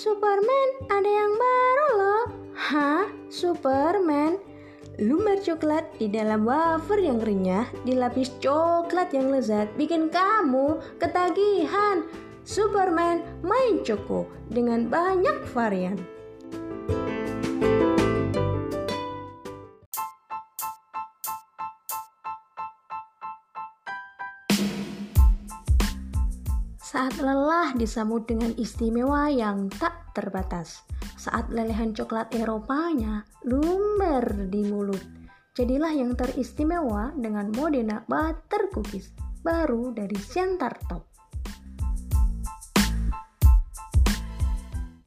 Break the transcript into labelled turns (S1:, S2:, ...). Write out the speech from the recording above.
S1: Superman, ada yang baru loh. Hah? Superman? Lumer coklat di dalam wafer yang renyah, dilapis coklat yang lezat, bikin kamu ketagihan. Superman main Choco dengan banyak varian. Saat lelah disambut dengan istimewa yang tak terbatas. Saat lelehan coklat Eropanya lumer di mulut. Jadilah yang teristimewa dengan Modena Butter Cookies baru dari Siantar Top.